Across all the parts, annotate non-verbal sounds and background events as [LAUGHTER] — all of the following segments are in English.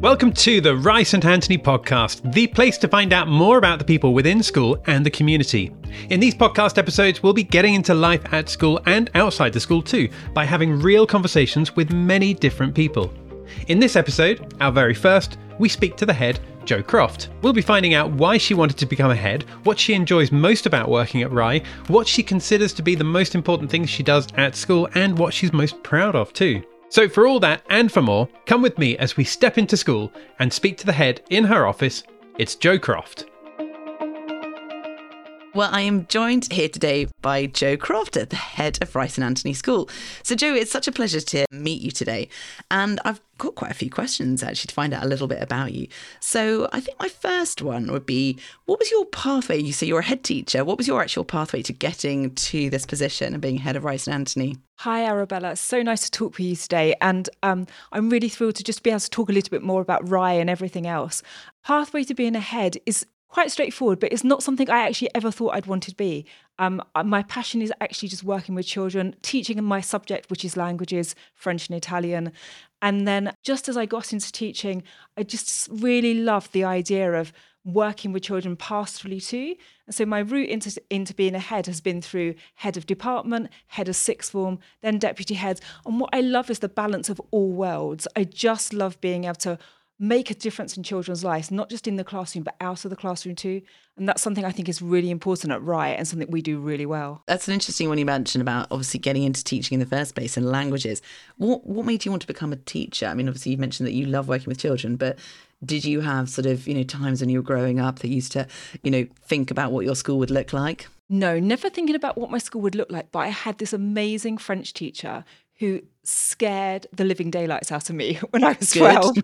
Welcome to the Rye St Antony podcast, the place to find out more about the people within school and the community. In these podcast episodes, we'll be getting into life at school and outside the school too by having real conversations with many different people. In this episode, our very first, we speak to the head, Jo Croft. We'll be finding out why she wanted to become a head, what she enjoys most about working at Rye, what she considers to be the most important things she does at school, and what she's most proud of too. So, for all that and for more, come with me as we step into school and speak to the head in her office. It's Jo Croft. Well, I am joined here today by Jo Croft, the head of Rye St Antony School. So, Jo, it's such a pleasure to meet you today. And I've got quite a few questions actually to find out a little bit about you. So, I think my first one would be what was your pathway? You say you're a head teacher. What was your actual pathway to getting to this position and being head of Rye St Antony? Hi, Arabella. So nice to talk with you today. And um, I'm really thrilled to just be able to talk a little bit more about Rye and everything else. Pathway to being a head is quite straightforward, but it's not something I actually ever thought I'd want to be. Um, uh, my passion is actually just working with children, teaching in my subject, which is languages, French and Italian. And then just as I got into teaching, I just really loved the idea of working with children pastorally too. And so my route into, into being a head has been through head of department, head of sixth form, then deputy heads. And what I love is the balance of all worlds. I just love being able to make a difference in children's lives, not just in the classroom, but out of the classroom too. And that's something I think is really important at Rye and something we do really well. That's an interesting one you mentioned about obviously getting into teaching in the first place and languages. What what made you want to become a teacher? I mean, obviously you mentioned that you love working with children, but did you have sort of, you know, times when you were growing up that you used to, you know, think about what your school would look like? No, never thinking about what my school would look like, but I had this amazing French teacher who scared the living daylights out of me [LAUGHS] when I was Good. 12.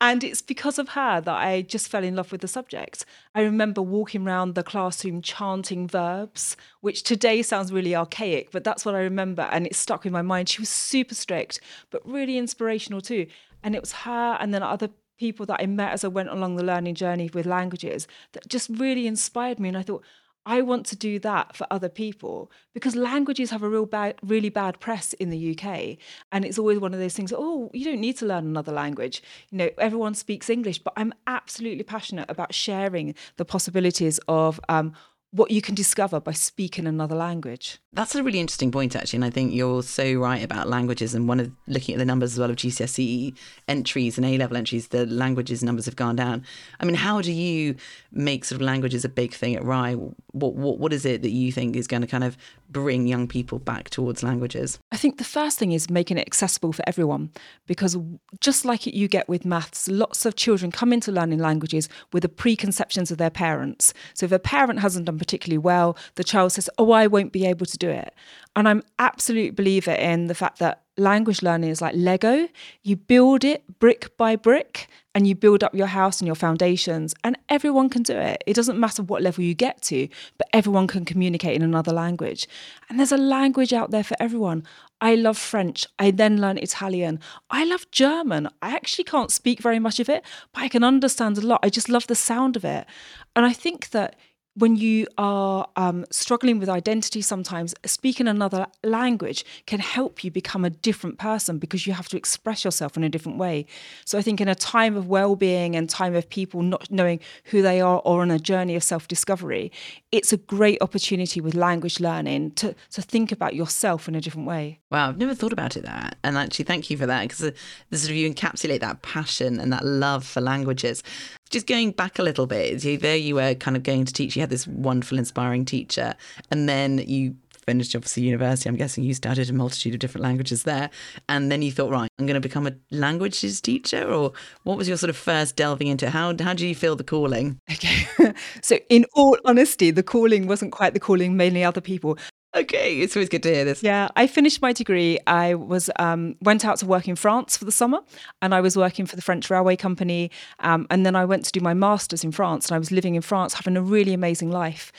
and it's because of her that I just fell in love with the subject. I remember walking around the classroom chanting verbs, which today sounds really archaic, but that's what I remember. And it stuck in my mind. She was super strict, but really inspirational too. And it was her and then other people that I met as I went along the learning journey with languages that just really inspired me. And I thought, I want to do that for other people because languages have a real bad, really bad press in the UK, and it's always one of those things. Oh, you don't need to learn another language. You know, everyone speaks English, but I'm absolutely passionate about sharing the possibilities of um, what you can discover by speaking another language. That's a really interesting point, actually. And I think you're so right about languages. And one of looking at the numbers as well of GCSE entries and A level entries, the languages numbers have gone down. I mean, how do you make sort of languages a big thing at Rye? What, what, what is it that you think is going to kind of bring young people back towards languages? I think the first thing is making it accessible for everyone because just like you get with maths, lots of children come into learning languages with the preconceptions of their parents. So if a parent hasn't done particularly well, the child says, Oh, I won't be able to do it. And I'm absolute believer in the fact that language learning is like Lego. You build it brick by brick and you build up your house and your foundations, and everyone can do it. It doesn't matter what level you get to, but everyone can communicate in another language. And there's a language out there for everyone. I love French. I then learn Italian. I love German. I actually can't speak very much of it, but I can understand a lot. I just love the sound of it. And I think that when you are um, struggling with identity sometimes speaking another language can help you become a different person because you have to express yourself in a different way so i think in a time of well-being and time of people not knowing who they are or on a journey of self-discovery it's a great opportunity with language learning to, to think about yourself in a different way Wow, I've never thought about it that. And actually, thank you for that because the sort of you encapsulate that passion and that love for languages. Just going back a little bit, there you were kind of going to teach. You had this wonderful, inspiring teacher, and then you finished obviously university. I'm guessing you studied a multitude of different languages there, and then you thought, right, I'm going to become a languages teacher. Or what was your sort of first delving into? How how do you feel the calling? okay [LAUGHS] so in all honesty the calling wasn't quite the calling Mainly other people Okay, it's always good to hear this. Yeah, I finished my degree. I was um, went out to work in France for the summer, and I was working for the French Railway Company. Um, and then I went to do my masters in France, and I was living in France, having a really amazing life.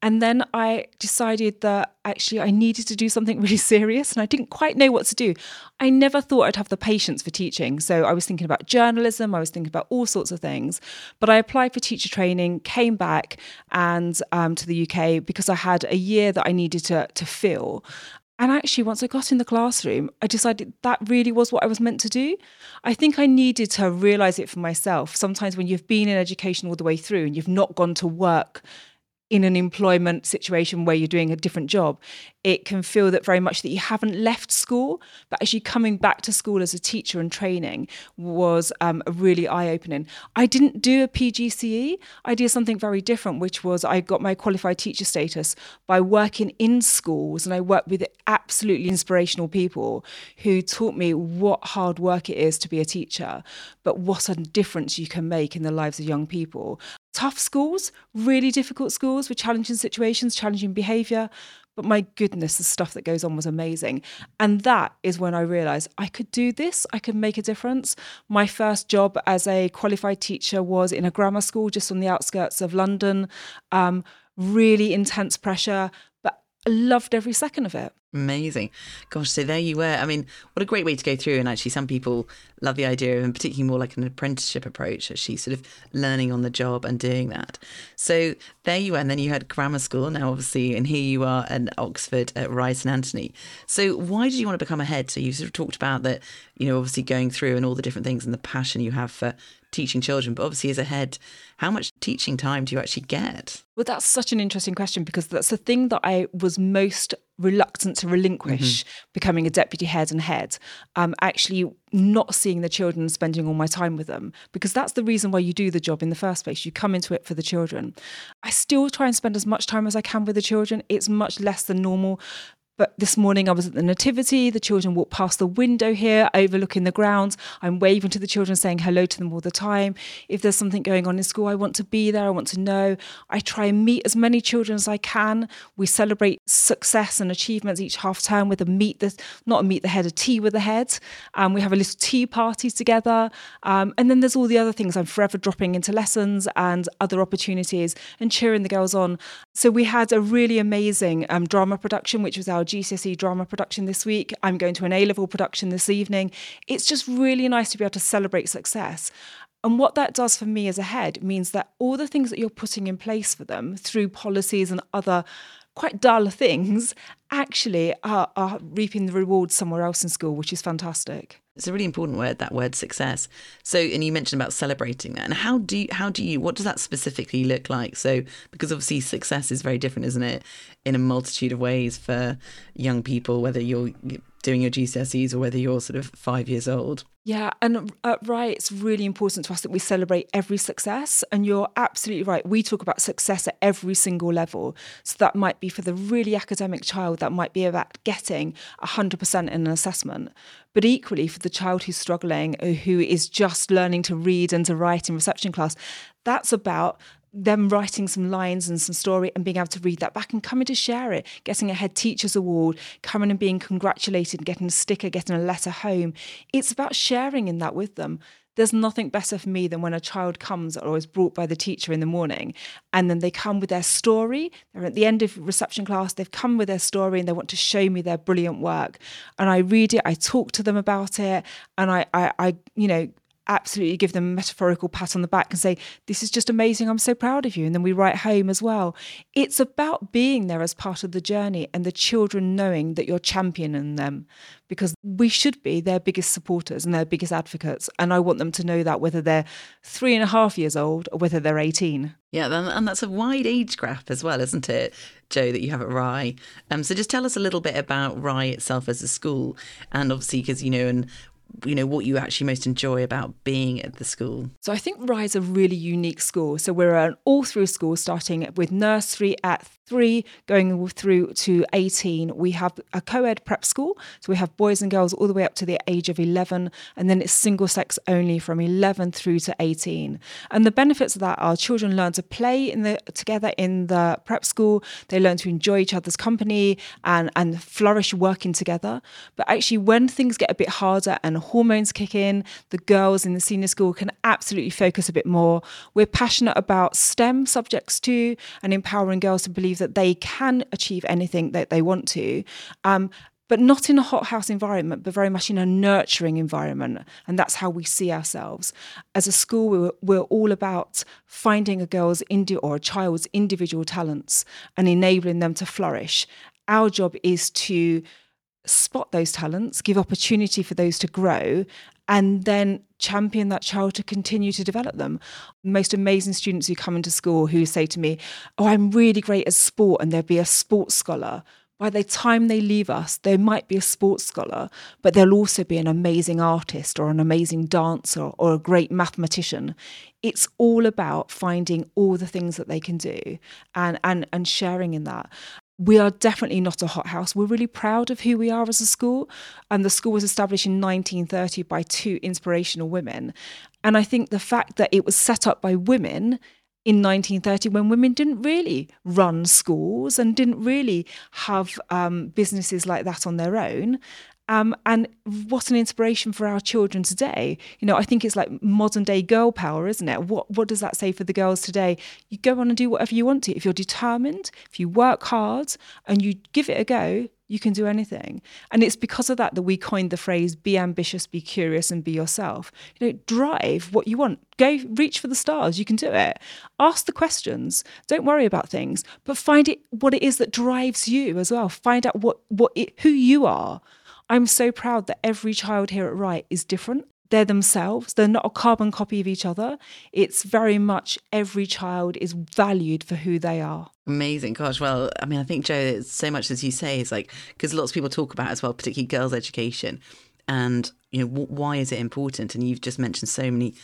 And then I decided that actually I needed to do something [LAUGHS] really serious and I didn't quite know what to do. I never thought I'd have the patience for teaching. So I was thinking about journalism, I was thinking about all sorts of things. But I applied for teacher training, came back and um, to the UK because I had a year that I needed to, to fill. And actually, once I got in the classroom, I decided that really was what I was meant to do. I think I needed to realize it for myself. Sometimes, when you've been in education all the way through and you've not gone to work in an employment situation where you're doing a different job, it can feel that very much that you haven't left school, but actually coming back to school as a teacher and training was um, really eye opening. I didn't do a PGCE, I did something very different, which was I got my qualified teacher status by working in schools and I worked with absolutely inspirational people who taught me what hard work it is to be a teacher, but what a difference you can make in the lives of young people tough schools, really difficult schools with challenging situations, challenging behavior. But my goodness, the stuff that goes on was amazing. And that is when I realized I could do this, I could make a difference. My first job as a qualified teacher was in a grammar school just on the outskirts of London. Um, really intense pressure, Loved every second of it. Amazing. Gosh, so there you were. I mean, what a great way to go through. And actually, some people love the idea of, and particularly more like an apprenticeship approach, actually sort of learning on the job and doing that. So there you were. And then you had grammar school. Now, obviously, and here you are at Oxford at Rye St Antony. So why did you want to become a head? So you sort of talked about that, you know, obviously going through and all the different things and the passion you have for teaching children, but obviously as a head, how much teaching time do you actually get? Well, that's such an interesting question because that's the thing that I was most reluctant to relinquish mm-hmm. becoming a deputy head and head, um, actually not seeing the children, and spending all my time with them, because that's the reason why you do the job in the first place. You come into it for the children. I still try and spend as much time as I can with the children. It's much less than normal. But this morning I was at the Nativity. The children walked past the window here, overlooking the grounds. I'm waving to the children, saying hello to them all the time. If there's something going on in school, I want to be there. I want to know. I try and meet as many children as I can. We celebrate success and achievements each half term with a meet the not a meet the head, a tea with the head. Um, we have a little tea party together. Um, and then there's all the other things. I'm forever dropping into lessons and other opportunities and cheering the girls on. So we had a really amazing um, drama production, which was our GCSE drama production this week. I'm going to an A level production this evening. It's just really nice to be able to celebrate success. And what that does for me as a head means that all the things that you're putting in place for them through policies and other quite dull things actually are, are reaping the rewards somewhere else in school, which is fantastic. It's a really important word, that word success. So, and you mentioned about celebrating that. And how do you, how do you, what does that specifically look like? So, because obviously success is very different, isn't it, in a multitude of ways for young people, whether you're doing your GCSEs or whether you're sort of five years old. Yeah, and uh, right, it's really important to us that we celebrate every success. And you're absolutely right. We talk about success at every single level. So that might be for the really academic child, that might be about getting 100% in an assessment. But equally, for the child who's struggling, who is just learning to read and to write in reception class, that's about them writing some lines and some story and being able to read that back and coming to share it, getting a head teacher's award, coming and being congratulated, getting a sticker, getting a letter home. It's about sharing in that with them. There's nothing better for me than when a child comes or is brought by the teacher in the morning and then they come with their story. They're at the end of reception class, they've come with their story and they want to show me their brilliant work. And I read it, I talk to them about it, and I, I, I you know, absolutely give them a metaphorical pat on the back and say, This is just amazing. I'm so proud of you. And then we write home as well. It's about being there as part of the journey and the children knowing that you're championing them because we should be their biggest supporters and their biggest advocates. And I want them to know that whether they're three and a half years old or whether they're 18. Yeah, and that's a wide age gap as well, isn't it, Jo, that you have at Rye? Um, so just tell us a little bit about Rye itself as a school. And obviously, because, you know, and you know what you actually most enjoy about being at the school? So i think Rye's a really unique school. So we're an all through school starting with nursery at three going through to 18 we have a co-ed prep school so we have boys and girls all the way up to the age of 11 and then it's single sex only from 11 through to 18 and the benefits of that are children learn to play in the together in the prep school. They learn to enjoy each other's company and and flourish working together. But actually when things get a bit harder and hormones kick in the girls in the senior school can absolutely focus a bit more. We're passionate about stem subjects too and empowering girls to believe believe that they can achieve anything that they want to. Um, but not in a hothouse environment, but very much in a nurturing environment. And that's how we see ourselves. As a school, we're, we're all about finding a girl's indi- or a child's individual talents and enabling them to flourish. Our job is to spot those talents, give opportunity for those to grow, and then champion that child to continue to develop them. Most amazing students who come into school who say to me, Oh, I'm really great at sport, and they'll be a sports scholar. By the time they leave us, they might be a sports scholar, but they'll also be an amazing artist or an amazing dancer or a great mathematician. It's all about finding all the things that they can do and, and, and sharing in that we are definitely not a hothouse. We're really proud of who we are as a school. And the school was established in 1930 by two inspirational women. And I think the fact that it was set up by women in 1930 when women didn't really run schools and didn't really have um, businesses like that on their own. Um, and what an inspiration for our children today. You know, I think it's like modern day girl power, isn't it? What what does that say for the girls today? You go on and do whatever you want to. If you're determined, if you work hard and you give it a go, you can do anything. And it's because of that that we coined the phrase be ambitious, be curious, and be yourself. You know, drive what you want. Go reach for the stars. You can do it. Ask the questions. Don't worry about things, but find it what it is that drives you as well. Find out what what it, who you are I'm so proud that every child here at Rye is different. They're themselves, they're not a carbon copy of each other. It's very much every child is valued for who they are. Amazing. Gosh, well, I mean, I think, Jo, so much as you say is like, because lots of people talk about as well, particularly girls' education and, you know, why is it important? And you've just mentioned so many,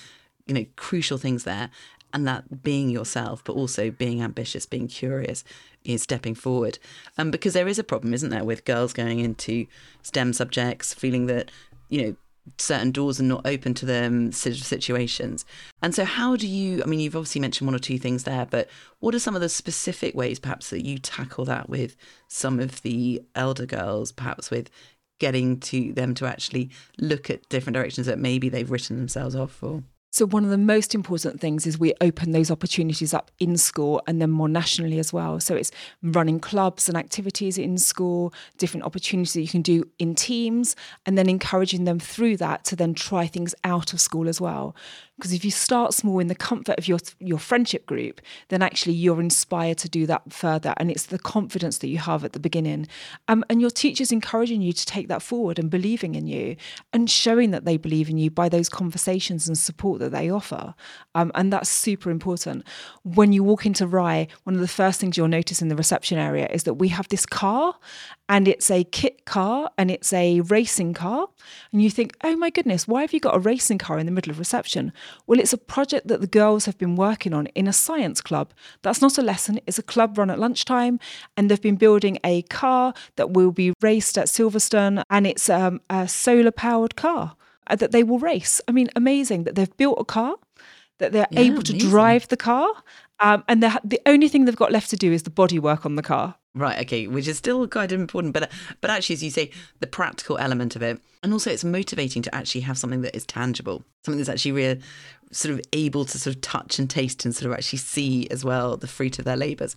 you know, crucial things there and that being yourself, but also being ambitious, being curious, is stepping forward. Um, because there is a problem, isn't there, with girls going into STEM subjects, feeling that, you know, certain doors are not open to them situations. And so how do you I mean you've obviously mentioned one or two things there, but what are some of the specific ways perhaps that you tackle that with some of the elder girls, perhaps with getting to them to actually look at different directions that maybe they've written themselves off for? So, one of the most important things is we open those opportunities up in school and then more nationally as well. So, it's running clubs and activities in school, different opportunities that you can do in teams, and then encouraging them through that to then try things out of school as well. Because if you start small in the comfort of your your friendship group, then actually you're inspired to do that further, and it's the confidence that you have at the beginning, um, and your teachers encouraging you to take that forward and believing in you, and showing that they believe in you by those conversations and support that they offer, um, and that's super important. When you walk into Rye, one of the first things you'll notice in the reception area is that we have this car, and it's a kit car and it's a racing car. And you think, oh my goodness, why have you got a racing car in the middle of reception? Well, it's a project that the girls have been working on in a science club. That's not a lesson, it's a club run at lunchtime. And they've been building a car that will be raced at Silverstone, and it's um, a solar powered car that they will race. I mean, amazing that they've built a car. That they're yeah, able to amazing. drive the car, um, and the only thing they've got left to do is the body work on the car. Right. Okay. Which is still quite important, but but actually, as you say, the practical element of it, and also it's motivating to actually have something that is tangible, something that's actually real, sort of able to sort of touch and taste and sort of actually see as well the fruit of their labours.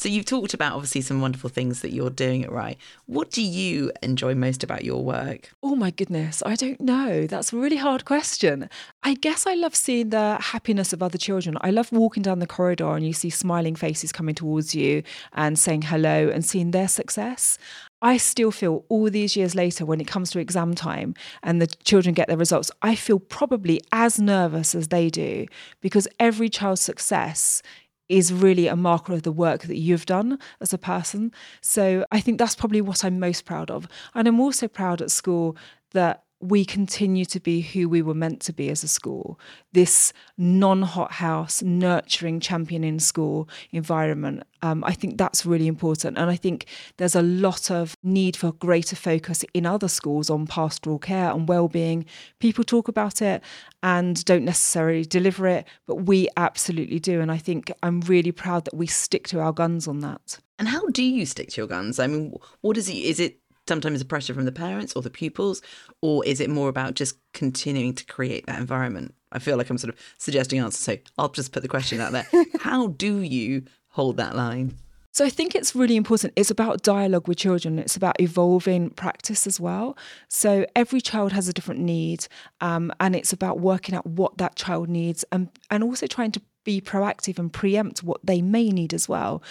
So you've talked about obviously some wonderful things that you're doing at Rye. What do you enjoy most about your work? Oh my goodness, I don't know. That's a really hard question. I guess I love seeing the happiness of other children. I love walking down the corridor and you see smiling faces coming towards you and saying hello and seeing their success. I still feel all these years later, when it comes to exam time and the children get their results, I feel probably as nervous as they do because every child's success is really a marker of the work that you've done as a person. So I think that's probably what I'm most proud of. And I'm also proud at school that we continue to be who we were meant to be as a school this non hothouse, nurturing champion in school environment. Um, I think that's really important. And I think there's a lot of need for greater focus in other schools on pastoral care and well-being. People talk about it and don't necessarily deliver it, but we absolutely do. And I think I'm really proud that we stick to our guns on that. And how do you stick to your guns? I mean, what is it? Is it sometimes the pressure from the parents or the pupils, or is it more about just continuing to create that environment? I feel like I'm sort of suggesting answers, so I'll just put the question out there. [LAUGHS] How do you hold that line? So I think it's really important. It's about dialogue with children. It's about evolving practice as well. So every child has a different need, um, and it's about working out what that child needs, and and also trying to be proactive and preempt what they may need as well.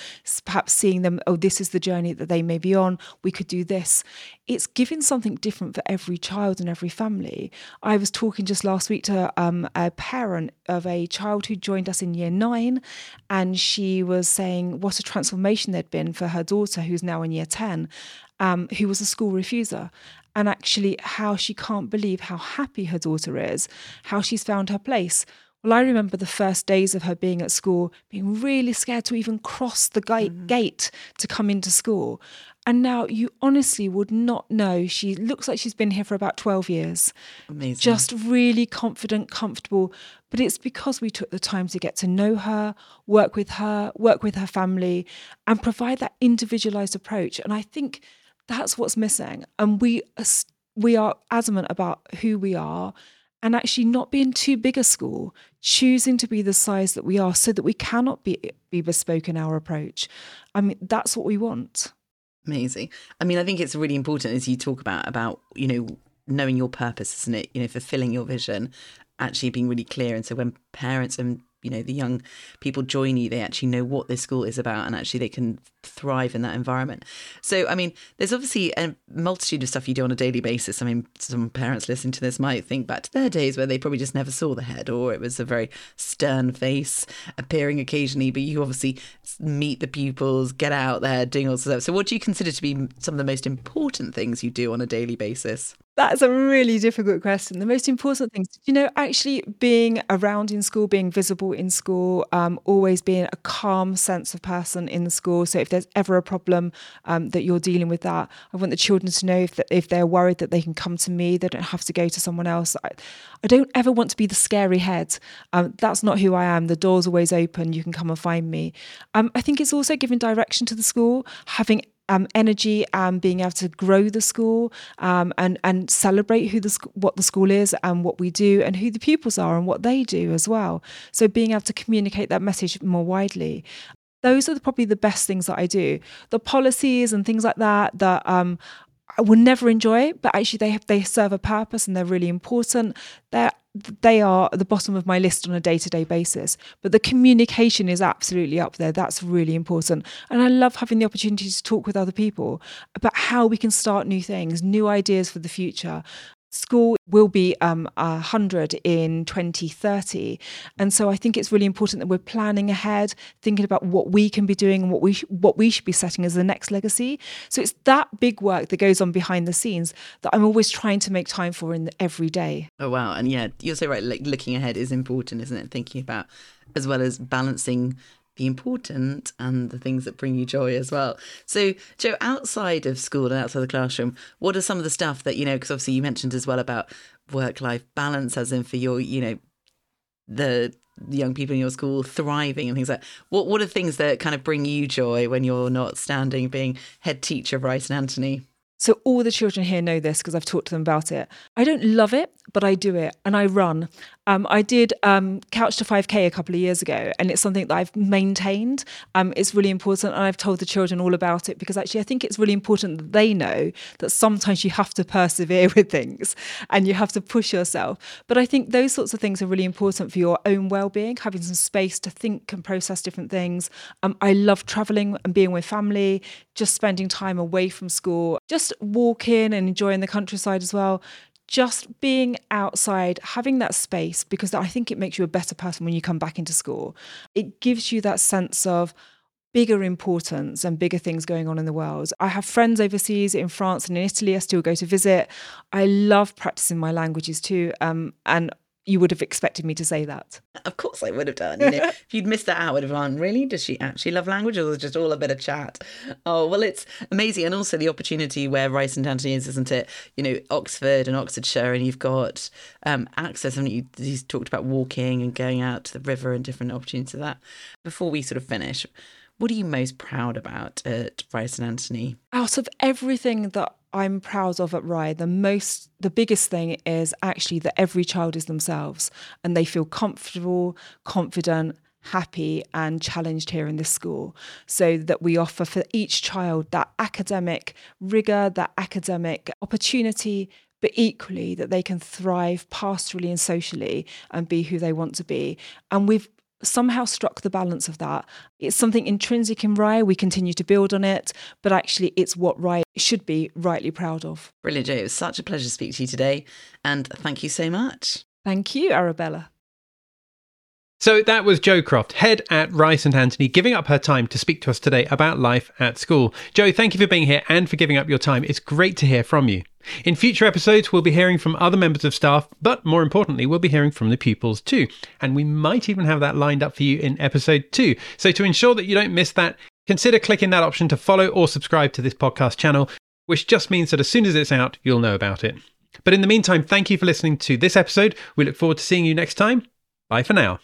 Perhaps seeing them, oh, this is the journey that they may be on, we could do this. It's giving something different for every child and every family. I was talking just last week to um, a parent of a child who joined us in year nine, and she was saying what a transformation there'd been for her daughter, who's now in year 10, um, who was a school refuser and actually how she can't believe how happy her daughter is, how she's found her place. Well, I remember the first days of her being at school being really scared to even cross the gate, mm-hmm. gate to come into school. And now you honestly would not know. She looks like she's been here for about 12 years. Amazing. Just really confident, comfortable. But it's because we took the time to get to know her, work with her, work with her family, and provide that individualized approach. And I think that's what's missing. And we we are adamant about who we are and actually not being too big a school, choosing to be the size that we are so that we cannot be be bespoke in our approach. I mean, that's what we want. Amazing. I mean, I think it's really important as you talk about about, you know, knowing your purpose, isn't it? You know, fulfilling your vision, actually being really clear. And so when parents and you know the young people join you they actually know what this school is about and actually they can thrive in that environment. So i mean there's obviously a multitude of stuff you do on a daily basis. I mean some parents listening to this might think back to their days where they probably just never saw the head or it was a very stern face appearing occasionally but you obviously meet the pupils get out there doing all sorts of stuff. So what do you consider to be some of the most important things you do on a daily basis that's a really difficult question. The most important things, you know, actually being around in school, being visible in school, um, always being a calm sense of person in the school. So if there's ever a problem um, that you're dealing with that, I want the children to know if, if they're worried that they can come to me, they don't have to go to someone else. I, I don't ever want to be the scary head. Um, that's not who I am. The door's always open. You can come and find me. Um, I think it's also giving direction to the school, having um, energy and being able to grow the school um, and and celebrate who the what the school is and what we do and who the pupils are and what they do as well. So being able to communicate that message more widely. Those are the, probably the best things that I do. The policies and things like that that um, I will never enjoy, it, but actually they have, they serve a purpose and they're really important. They're they are at the bottom of my list on a day to day basis. But the communication is absolutely up there. That's really important. And I love having the opportunity to talk with other people about how we can start new things, new ideas for the future. School will be um, 100 in 2030. And so I think it's really important that we're planning ahead, thinking about what we can be doing and what we, sh- what we should be setting as the next legacy. So it's that big work that goes on behind the scenes that I'm always trying to make time for in the, every day. Oh, wow. And yeah, you're so right. Like looking ahead is important, isn't it? Thinking about as well as balancing important and the things that bring you joy as well. So, Jo, outside of school and outside the classroom, what are some of the stuff that, you know, because obviously you mentioned as well about work life balance, as in for your, you know, the young people in your school thriving and things like that. what what are things that kind of bring you joy when you're not standing being head teacher of Rye St Antony? So all the children here know this because I've talked to them about it. I don't love it, but I do it and I run. Um, I did um, Couch to 5K a couple of years ago, and it's something that I've maintained. Um, it's really important, and I've told the children all about it because actually I think it's really important that they know that sometimes you have to persevere [LAUGHS] with things and you have to push yourself. But I think those sorts of things are really important for your own well-being, having some space to think and process different things. Um, I love traveling and being with family, just spending time away from school, just walking and enjoying the countryside as well just being outside, having that space, because I think it makes you a better person when you come back into school. It gives you that sense of bigger importance and bigger things going on in the world. I have friends overseas in France and in Italy. I still go to visit. I love practicing my languages too. Um, and you would have expected me to say that. Of course, I would have done. You know, [LAUGHS] if you'd missed that out, I would have gone, really? Does she actually love language or is it just all a bit of chat? Oh, well, it's amazing. And also the opportunity where Rye St Antony is, isn't it? You know, Oxford and Oxfordshire, and you've got um, access. Mean, you, he's talked about walking and going out to the river and different opportunities of that. Before we sort of finish, what are you most proud about at Rye St Antony? Out of everything that I'm proud of at Rye, the most, the biggest thing is actually that every child is themselves and they feel comfortable, confident, happy, and challenged here in this school. So that we offer for each child that academic rigor, that academic opportunity, but equally that they can thrive pastorally and socially and be who they want to be. And we've somehow struck the balance of that. It's something intrinsic in Rye. We continue to build on it, but actually, it's what Rye should be rightly proud of. Brilliant, Jo. It was such a pleasure to speak to you today. And thank you so much. Thank you, Arabella. So that was Jo Croft, head at Rye St Antony, giving up her time to speak to us today about life at school. Jo, thank you for being here and for giving up your time. It's great to hear from you. In future episodes, we'll be hearing from other members of staff, but more importantly, we'll be hearing from the pupils too. And we might even have that lined up for you in episode two. So to ensure that you don't miss that, consider clicking that option to follow or subscribe to this podcast channel, which just means that as soon as it's out, you'll know about it. But in the meantime, thank you for listening to this episode. We look forward to seeing you next time. Bye for now.